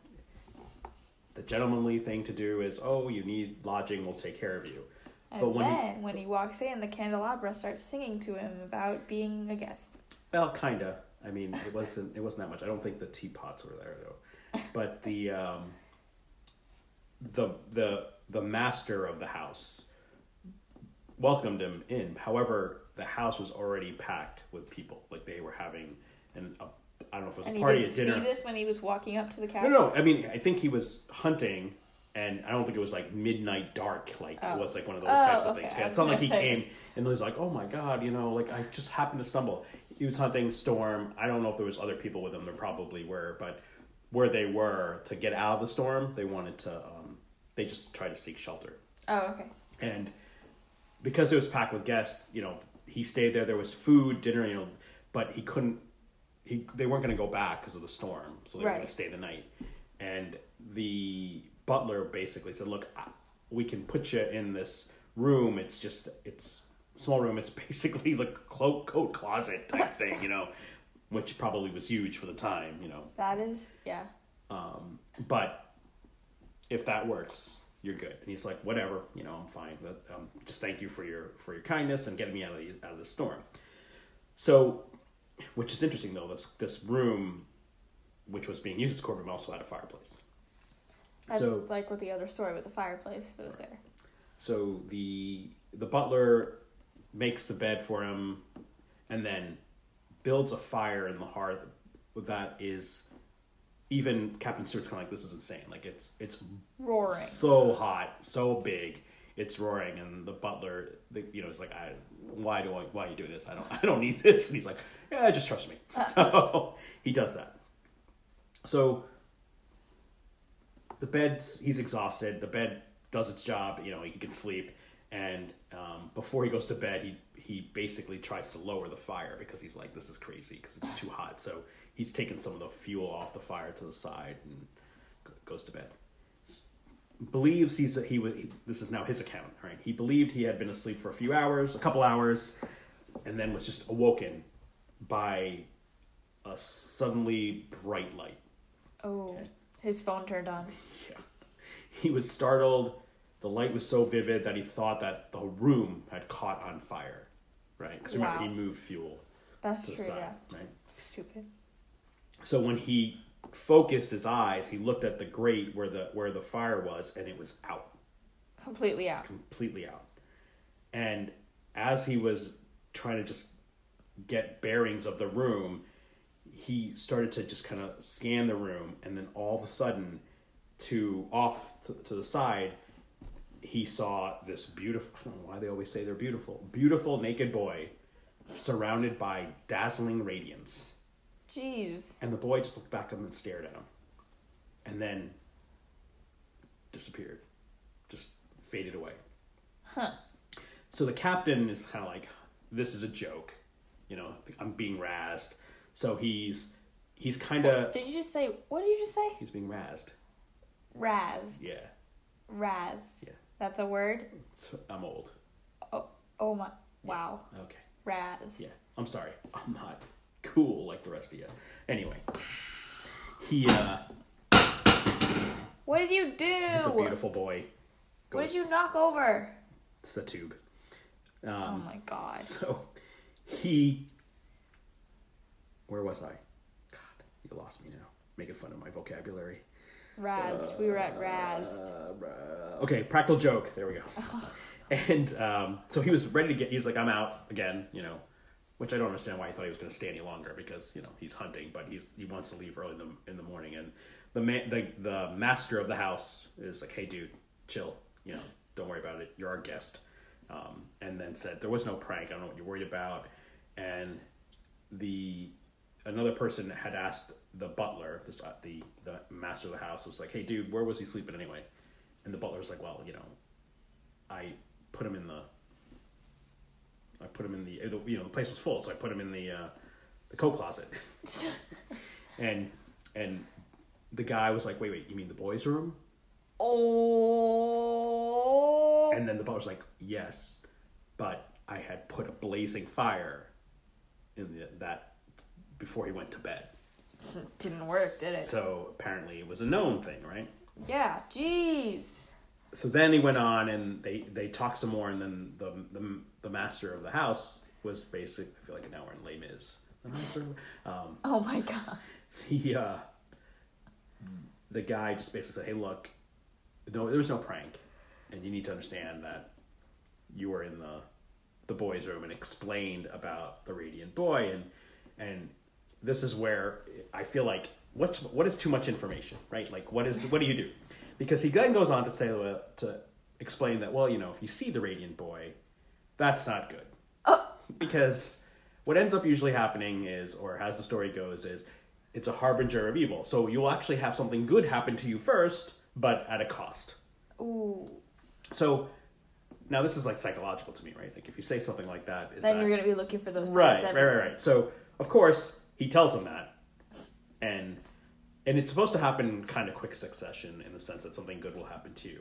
the gentlemanly thing to do is, oh, you need lodging, we'll take care of you. And But when he- when he walks in, the candelabra starts singing to him about being a guest. Well, kinda. I mean, it wasn't. It wasn't that much. I don't think the teapots were there though. But the um, the the the master of the house welcomed him in. However, the house was already packed with people. Like they were having an a, I don't know if it was And a he party, didn't a dinner. see this when he was walking up to the No, castle. no. I mean, I think he was hunting, and I don't think it was like midnight dark. Like Oh. it was like one of those Oh, types of okay. things. Yeah, it's not like he say. came and was like, "Oh my god," you know, like I just happened to stumble. He was hunting storm. I don't know if there was other people with him. There probably were, but where they were to get out of the storm, they wanted to. Um, they just tried to seek shelter, Oh, okay. and because it was packed with guests, you know, he stayed there. There was food, dinner, you know, but he couldn't. He they weren't going to go back because of the storm, so they were going to stay the night. And the butler basically said, "Look, we can put you in this room. It's just it's small room. It's basically like cloak coat closet type thing, you know, which probably was huge for the time, you know. That is, yeah. Um, but if that works, you're good. And he's like, whatever, you know, I'm fine. But um, just thank you for your for your kindness and getting me out of the, out of the storm. So, which is interesting though, this this room, which was being used as a courtroom, also had a fireplace. That's So- like with the other story with the fireplace that was there. So the the butler makes the bed for him, and then builds a fire in the hearth that is even Captain Stewart's kind of like this is insane. Like it's it's Roaring. so hot, so big, it's roaring, and the butler, the, you know, is like, I, why do I, why are you doing this? I don't, I don't need this. And he's like, yeah, just trust me. Uh. so he does that. So the bed, he's exhausted. The bed does its job. You know, he can sleep. And um, before he goes to bed, he he basically tries to lower the fire because he's like, this is crazy because it's too hot. So he's taken some of the fuel off the fire to the side and goes to bed. Believes he's he was he, this is now his account right? He believed he had been asleep for a few hours a couple hours and then was just awoken by a suddenly bright light. Oh, his phone turned on. yeah. He was startled the light was so vivid that he thought that the room had caught on fire right because remember Wow. he moved fuel That's true, side yeah. right Stupid. so when he focused his eyes, he looked at the grate where the where the fire was, and it was out, Completely out. completely out. And as he was trying to just get bearings of the room, he started to just kind of scan the room, and then all of a sudden, to off to the side, he saw this beautiful. I don't know why they always say they're beautiful. Beautiful naked boy, surrounded by dazzling radiance. Jeez. And the boy just looked back at him and stared at him. And then disappeared. Just faded away. Huh. So the captain is kind of like, this is a joke. You know, I'm being razzed. So he's he's kind of Did you just say, what did you just say? he's being razzed. Razzed. Yeah. Razzed. Yeah. That's a word? I'm old. Oh, oh my. Wow. Okay. Razz. Yeah. I'm sorry. I'm not cool like the rest of you. Anyway. He uh What did you do? he's a beautiful boy. What did you knock over? It's the tube. oh Um, my god. So he. Where was I? God, you lost me now. Making fun of my vocabulary. Razzed. we were at razzed. Uh, okay, practical joke. There we go. and um, so he was ready to get. He was like, "I'm out again," you know, which I don't understand why he thought he was going to stay any longer because you know he's hunting, but he's he wants to leave early in the in the morning. And the man, the the master of the house is like, "Hey, dude, chill. You know, don't worry about it. You're our guest." Um, and then said, "There was no prank. I don't know what you're worried about." And the another person had asked the butler, this uh, the the master of the house, was like, "Hey, dude, where was he sleeping anyway?" And the butler's like, "Well, you know, I put him in the, I put him in the, you know, the place was full, so I put him in the uh, the coat closet." and and the guy was like, "Wait, wait, you mean the boys' room?" Oh. And then the butler's like, "Yes, but I had put a blazing fire in the, that before he went to bed." Didn't work, did it? So apparently it was a known thing, right? Yeah. Jeez. So then he went on and they they talked some more, and then the the, the master of the house was basically I feel like now we're in Les Mis. The master, um, Oh my god. The, uh, the guy just basically said, "Hey, look, no, there was no prank, and you need to understand that you were in the the boys' room and explained about the radiant boy, and and this is where I feel like what's what is too much information, right? Like, what is what do you do? Because he then goes on to say to explain that well, you know, if you see the radiant boy, that's not good Oh. because what ends up usually happening is, or as the story goes, is it's a harbinger of evil. So you'll actually have something good happen to you first, but at a cost. Ooh. So now this is like psychological to me, right? Like if you say something like that, is Then that you're gonna be looking for those right, signs right, right, right. So of course he tells him that, and and it's supposed to happen kind of quick succession in the sense that something good will happen to you.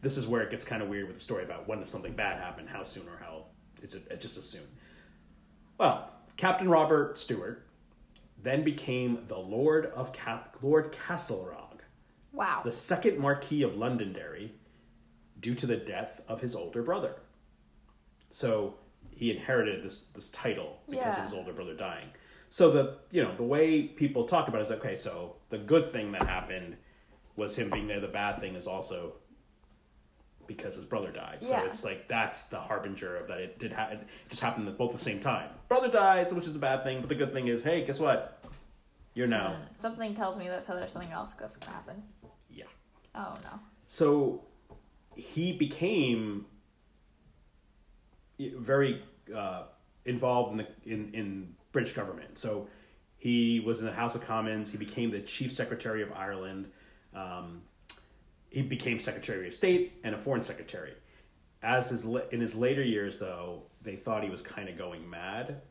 This is where it gets kind of weird with the story about when does something bad happen, how soon or how it's just as soon. Well, Captain Robert Stewart then became the Lord of Ca- Lord Castlerog, Wow. the second Marquis of Londonderry, due to the death of his older brother. So he inherited this this title because Yeah. of his older brother dying. So the you know the way people talk about it is okay. So the good thing that happened was him being there. The bad thing is also because his brother died. Yeah. So it's like that's the harbinger of that it did ha- it just happened at both the same time. Brother dies, which is the bad thing, but the good thing is, hey, guess what? You're now. Something tells me that so there's something else that's gonna happen. Yeah. Oh no. So he became very uh, involved in the in, in British government. So he was in the House of Commons. He became the Chief Secretary of Ireland. Um, he became Secretary of State and a Foreign Secretary. As his in his later years, though, they thought he was kind of going mad,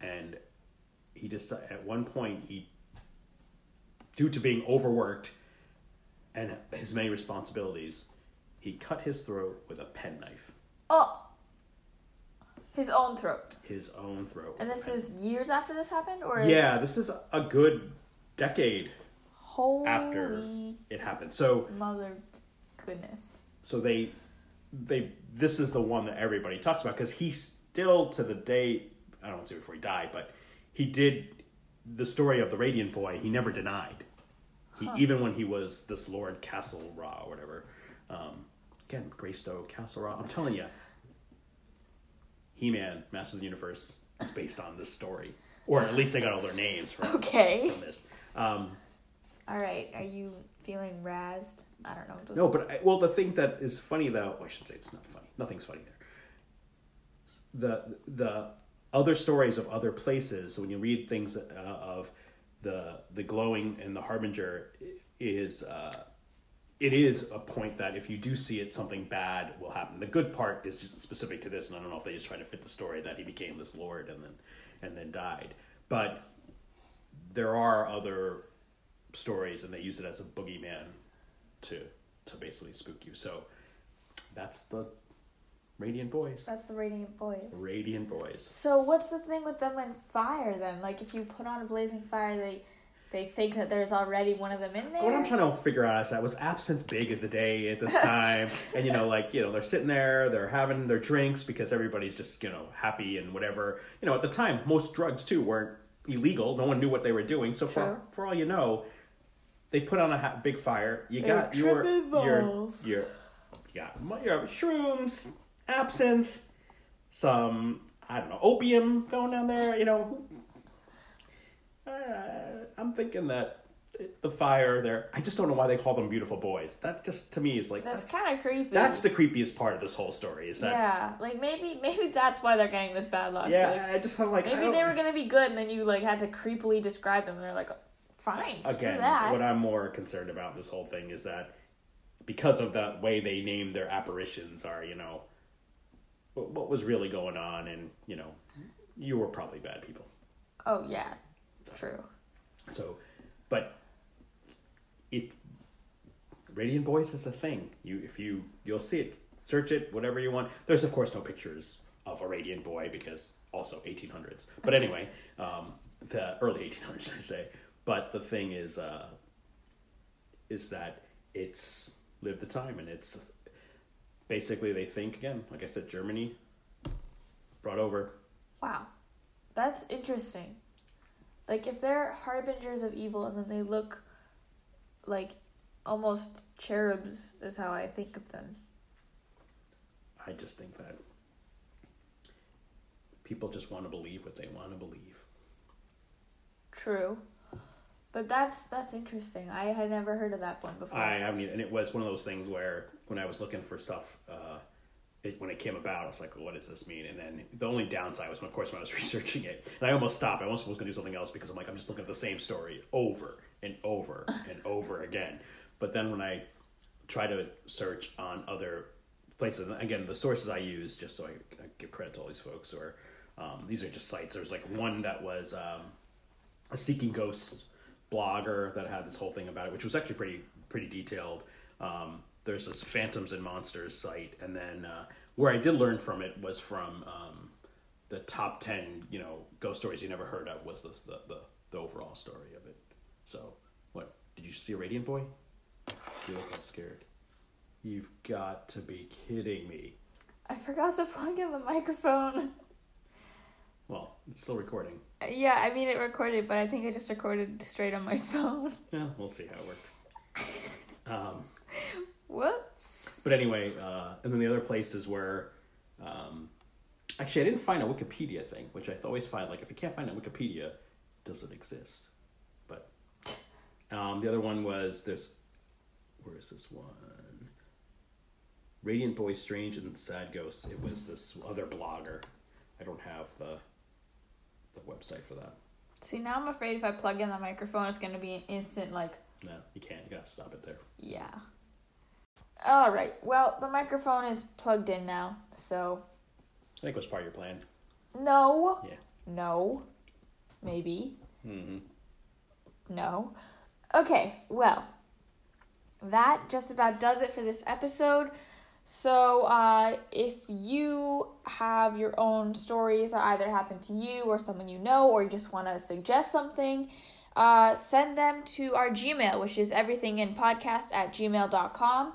and he just at one point he, due to being overworked, and his many responsibilities, he cut his throat with a penknife. Oh. His own throat. His own throat. And this is years after this happened, or is yeah, this is a good decade holy after it happened. So mother goodness. so they they this is the one that everybody talks about because he still to the day I don't want to say before he died, but he did the story of the Radiant Boy. He never denied. He, Even when he was this Lord Castlereagh or whatever. Um, again, Greystoke, Castlereagh. I'm telling you, He Man, Master of the Universe is based on this story. Or at least they got all their names from, Okay. from this. Um, All right. Are you feeling razzed? I don't know. No, but I, well, the thing that is funny though, well, I should say it's not funny. Nothing's funny there. The the other stories of other places. So when you read things uh, of the the glowing and the harbinger, is uh, it is a point that if you do see it, something bad will happen. The good part is specific to this, and I don't know if they just try to fit the story that he became this lord and then and then died. But there are other stories, and they use it as a boogeyman to to basically spook you. So that's the Radiant Boys. That's the Radiant Boys. Radiant Boys. So what's the thing with them and fire then? Like if you put on a blazing fire, they they think that there's already one of them in there. What I'm trying to figure out is that was absinthe big at the day at this time, and you know, like you know, they're sitting there, they're having their drinks because everybody's just you know happy and whatever. You know, at the time, most drugs too weren't illegal. No one knew what they were doing. So for True. for all you know, they put on a ha- big fire. You got your your your you got your shrooms, absinthe, some I don't know opium going down there. You know, uh, I'm thinking that the fire there. I just don't know why they call them beautiful boys. That just to me is like That's that's kind of creepy. that's the creepiest part of this whole story. Is that yeah, like maybe maybe that's why they're getting this bad luck. yeah? Like, I just have like maybe they were gonna be good, and then you like had to creepily describe them, and they're like, fine, again. What I'm more concerned about this whole thing is that because of the way they name their apparitions are you know what what was really going on and you know you were probably bad people. oh yeah, true. So, but it Radiant Boys is a thing. You if you you'll see it, search it, whatever you want. There's of course no pictures of a Radiant Boy because also 1800s. But anyway, um, the early 1800s I say. But the thing is, uh, is that it's lived the time and it's basically they think again, like I said, Germany brought over Wow, that's interesting. Like if they're harbingers of evil, and then they look like almost cherubs, is how I think of them. I just think that people just want to believe what they want to believe. True. But that's that's interesting. I had never heard of that one before. I haven't, and it was one of those things where when I was looking for stuff, uh, it, when it came about, I was like, "What does this mean?" And then the only downside was, of course, when I was researching it, and I almost stopped. I almost was going to do something else because I'm like, I'm just looking at the same story over and over and over again. But then when I try to search on other places, again, the sources I use, just so I, I give credit to all these folks, or um, these are just sites. There's like one that was um, a Seeking Ghosts blogger that had this whole thing about it, which was actually pretty pretty detailed. Um, there's this Phantoms and Monsters site, and then uh, where I did learn from it was from um, the top ten, you know, ghost stories you never heard of. Was this the the, the overall story of it? So, what did you see a Radiant Boy? You look all scared. You've got to be kidding me. I forgot to plug in the microphone. Well, it's still recording. Yeah, I mean it recorded, but I think I just recorded straight on my phone. Yeah, we'll see how it works. Um, Whoops. But anyway, uh, and then the other places where, um, actually, I didn't find a Wikipedia thing, which I always find like if you can't find a Wikipedia, does it exist? But um, the other one was there's, where is this one? Radiant Boy, Strange and Sad Ghosts. It was this other blogger. I don't have the the website for that. See, now I'm afraid if I plug in the microphone, it's gonna be an instant like, No, you can't. You gotta stop it there. yeah. All right. Well, the microphone is plugged in now, so I think it was part of your plan. no, Yeah. no, maybe. Mm-hmm. No. Okay, well, that just about does it for this episode. So, uh, if you have your own stories that either happened to you or someone you know, or you just want to suggest something, uh, send them to our Gmail, which is everythinginpodcast at gmail.com,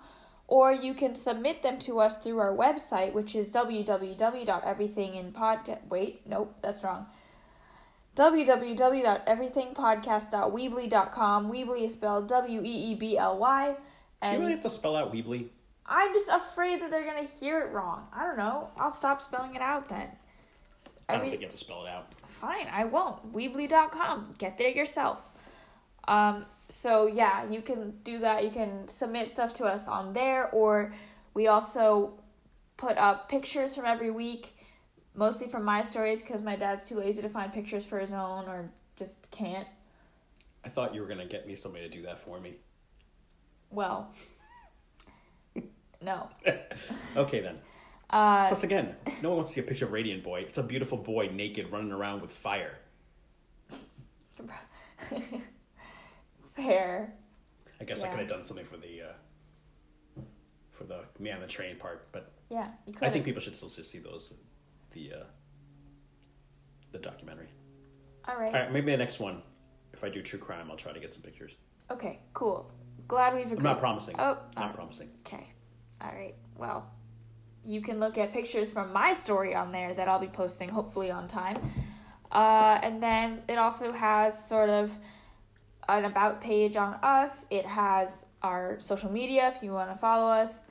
or you can submit them to us through our website, which is www.everythinginpodcast. Wait, nope, that's wrong www.everythingpodcast.weebly.com. Weebly is spelled W E E B L Y. you And really have to spell out Weebly. I'm just afraid that they're gonna hear it wrong. I don't know. I'll stop spelling it out then. I don't think you have to spell it out. fine, I won't. Weebly.com. Get there yourself. Um, so yeah, you can do that. You can submit stuff to us on there, or we also put up pictures from every week, mostly from my stories because my dad's too lazy to find pictures for his own or just can't. I thought you were gonna get me somebody to do that for me. Well, no. Okay then. Uh, Plus, again, no one wants to see a picture of Radiant Boy. It's a beautiful boy naked running around with fire. fair. I guess I could have done something for the uh, for the man on the train part, but Yeah, you could. I think people should still just see those the uh, the documentary. All right. All right, maybe the next one, if I do true crime, I'll try to get some pictures. Okay. Cool. Glad we've agreed. I'm not promising. Oh, not promising. Okay. All right. Well, you can look at pictures from my story on there that I'll be posting hopefully on time. Uh, and then it also has sort of an about page on us. It has our social media if you want to follow us.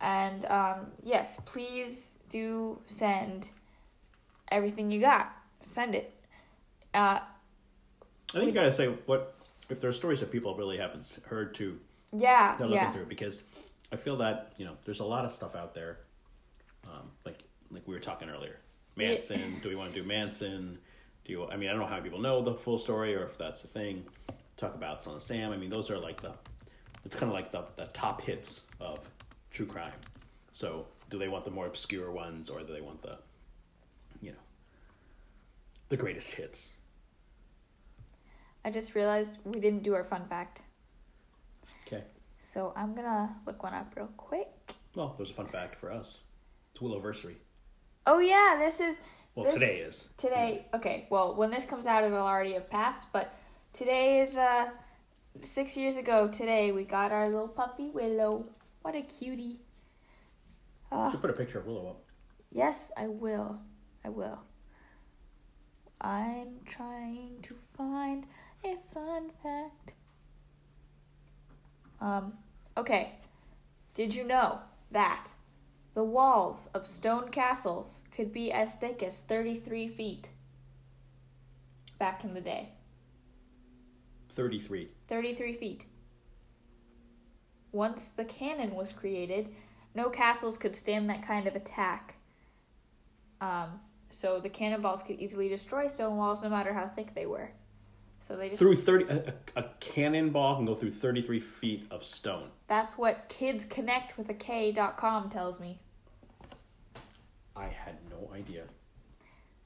And um, yes, please do send everything you got. Send it. Uh, I think you gotta say what if there are stories that people really haven't heard to yeah, they're looking yeah. through because I feel that you know there's a lot of stuff out there, um, like like we were talking earlier. Manson. do we want to do Manson? Do you? I mean, I don't know how many people know the full story or if that's the thing. Talk about Son of Sam. I mean, those are like the. It's kind of like the the top hits of true crime. So, do they want the more obscure ones or do they want the, you know, the greatest hits? I just realized we didn't do our fun fact. Okay. So I'm gonna look one up real quick. Well, there's a fun fact for us. It's Willowversary. Oh yeah, this is Well, This- today is. today. Okay, well when this comes out, it'll already have passed. But today is uh six years ago. Today we got our little puppy Willow. What a cutie. You Uh, should put a picture of Willow up. yes, I will. I will. I'm trying to find a fun fact. Um. Okay. Did you know that the walls of stone castles could be as thick as 33 feet back in the day? 33. 33 feet. Once the cannon was created, no castles could stand that kind of attack. Um, so the cannonballs could easily destroy stone walls no matter how thick they were. So they just Through 30. A, a, a cannonball can go through 33 feet of stone. That's what kids connect with a K.com tells me. I had no idea.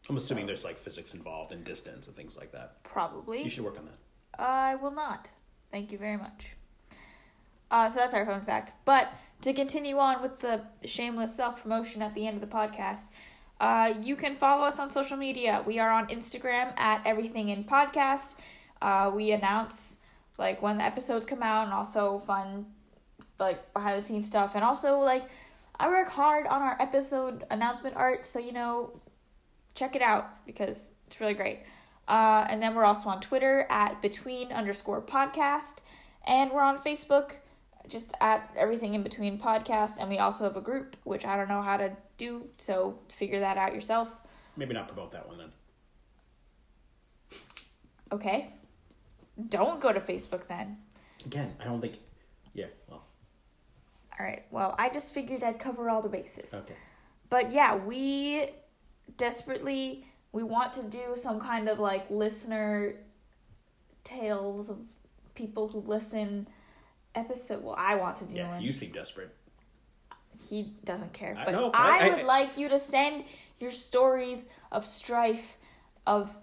I'm assuming there's like physics involved and distance and things like that. Probably. You should work on that. I will not. Thank you very much. Uh, so that's our fun fact. But to continue on with the shameless self promotion at the end of the podcast, uh, you can follow us on social media. We are on Instagram at Everything in Podcast. Uh, we announce like when the episodes come out and also fun like behind the scenes stuff and also like I work hard on our episode announcement art, so you know, check it out because it's really great. Uh, and then we're also on Twitter at between underscore podcast, and we're on Facebook just at everything in between podcast. And we also have a group which I don't know how to do, so figure that out yourself. Maybe not promote that one then. Okay, don't go to Facebook then. Again, I don't think. Yeah, well, All right. Well, I just figured I'd cover all the bases. okay. But yeah, we desperately we want to do some kind of like listener tales of people who listen episode. Well, I want to do Yeah, one. you seem desperate. He doesn't care. I But know, I, I- I- would like you to send your stories of strife, of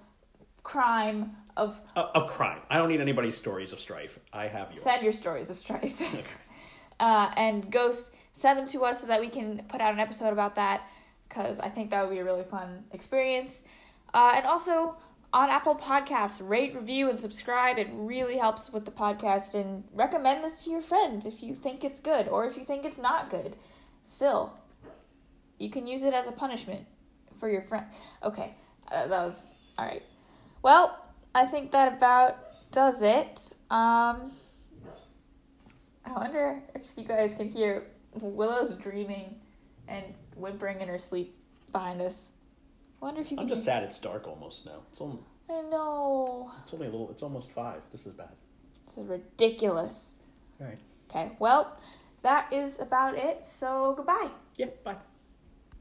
crime, of Uh, of crime. I don't need anybody's stories of strife. I have yours. send your stories of strife. Okay. uh, and ghosts send them to us so that we can put out an episode about that because i think that would be a really fun experience uh, and also on apple podcasts rate review and subscribe it really helps with the podcast and recommend this to your friends if you think it's good or if you think it's not good still you can use it as a punishment for your friend okay uh, that was all right Well, I think that about does it. Um, I wonder if you guys can hear Willow's dreaming and whimpering in her sleep behind us. I wonder if you can. I'm just sad it's dark almost now. It's only, I know. it's only a little. It's almost five. This is bad. This is ridiculous. All right. Okay, well, that is about it. So goodbye. Yeah. Bye.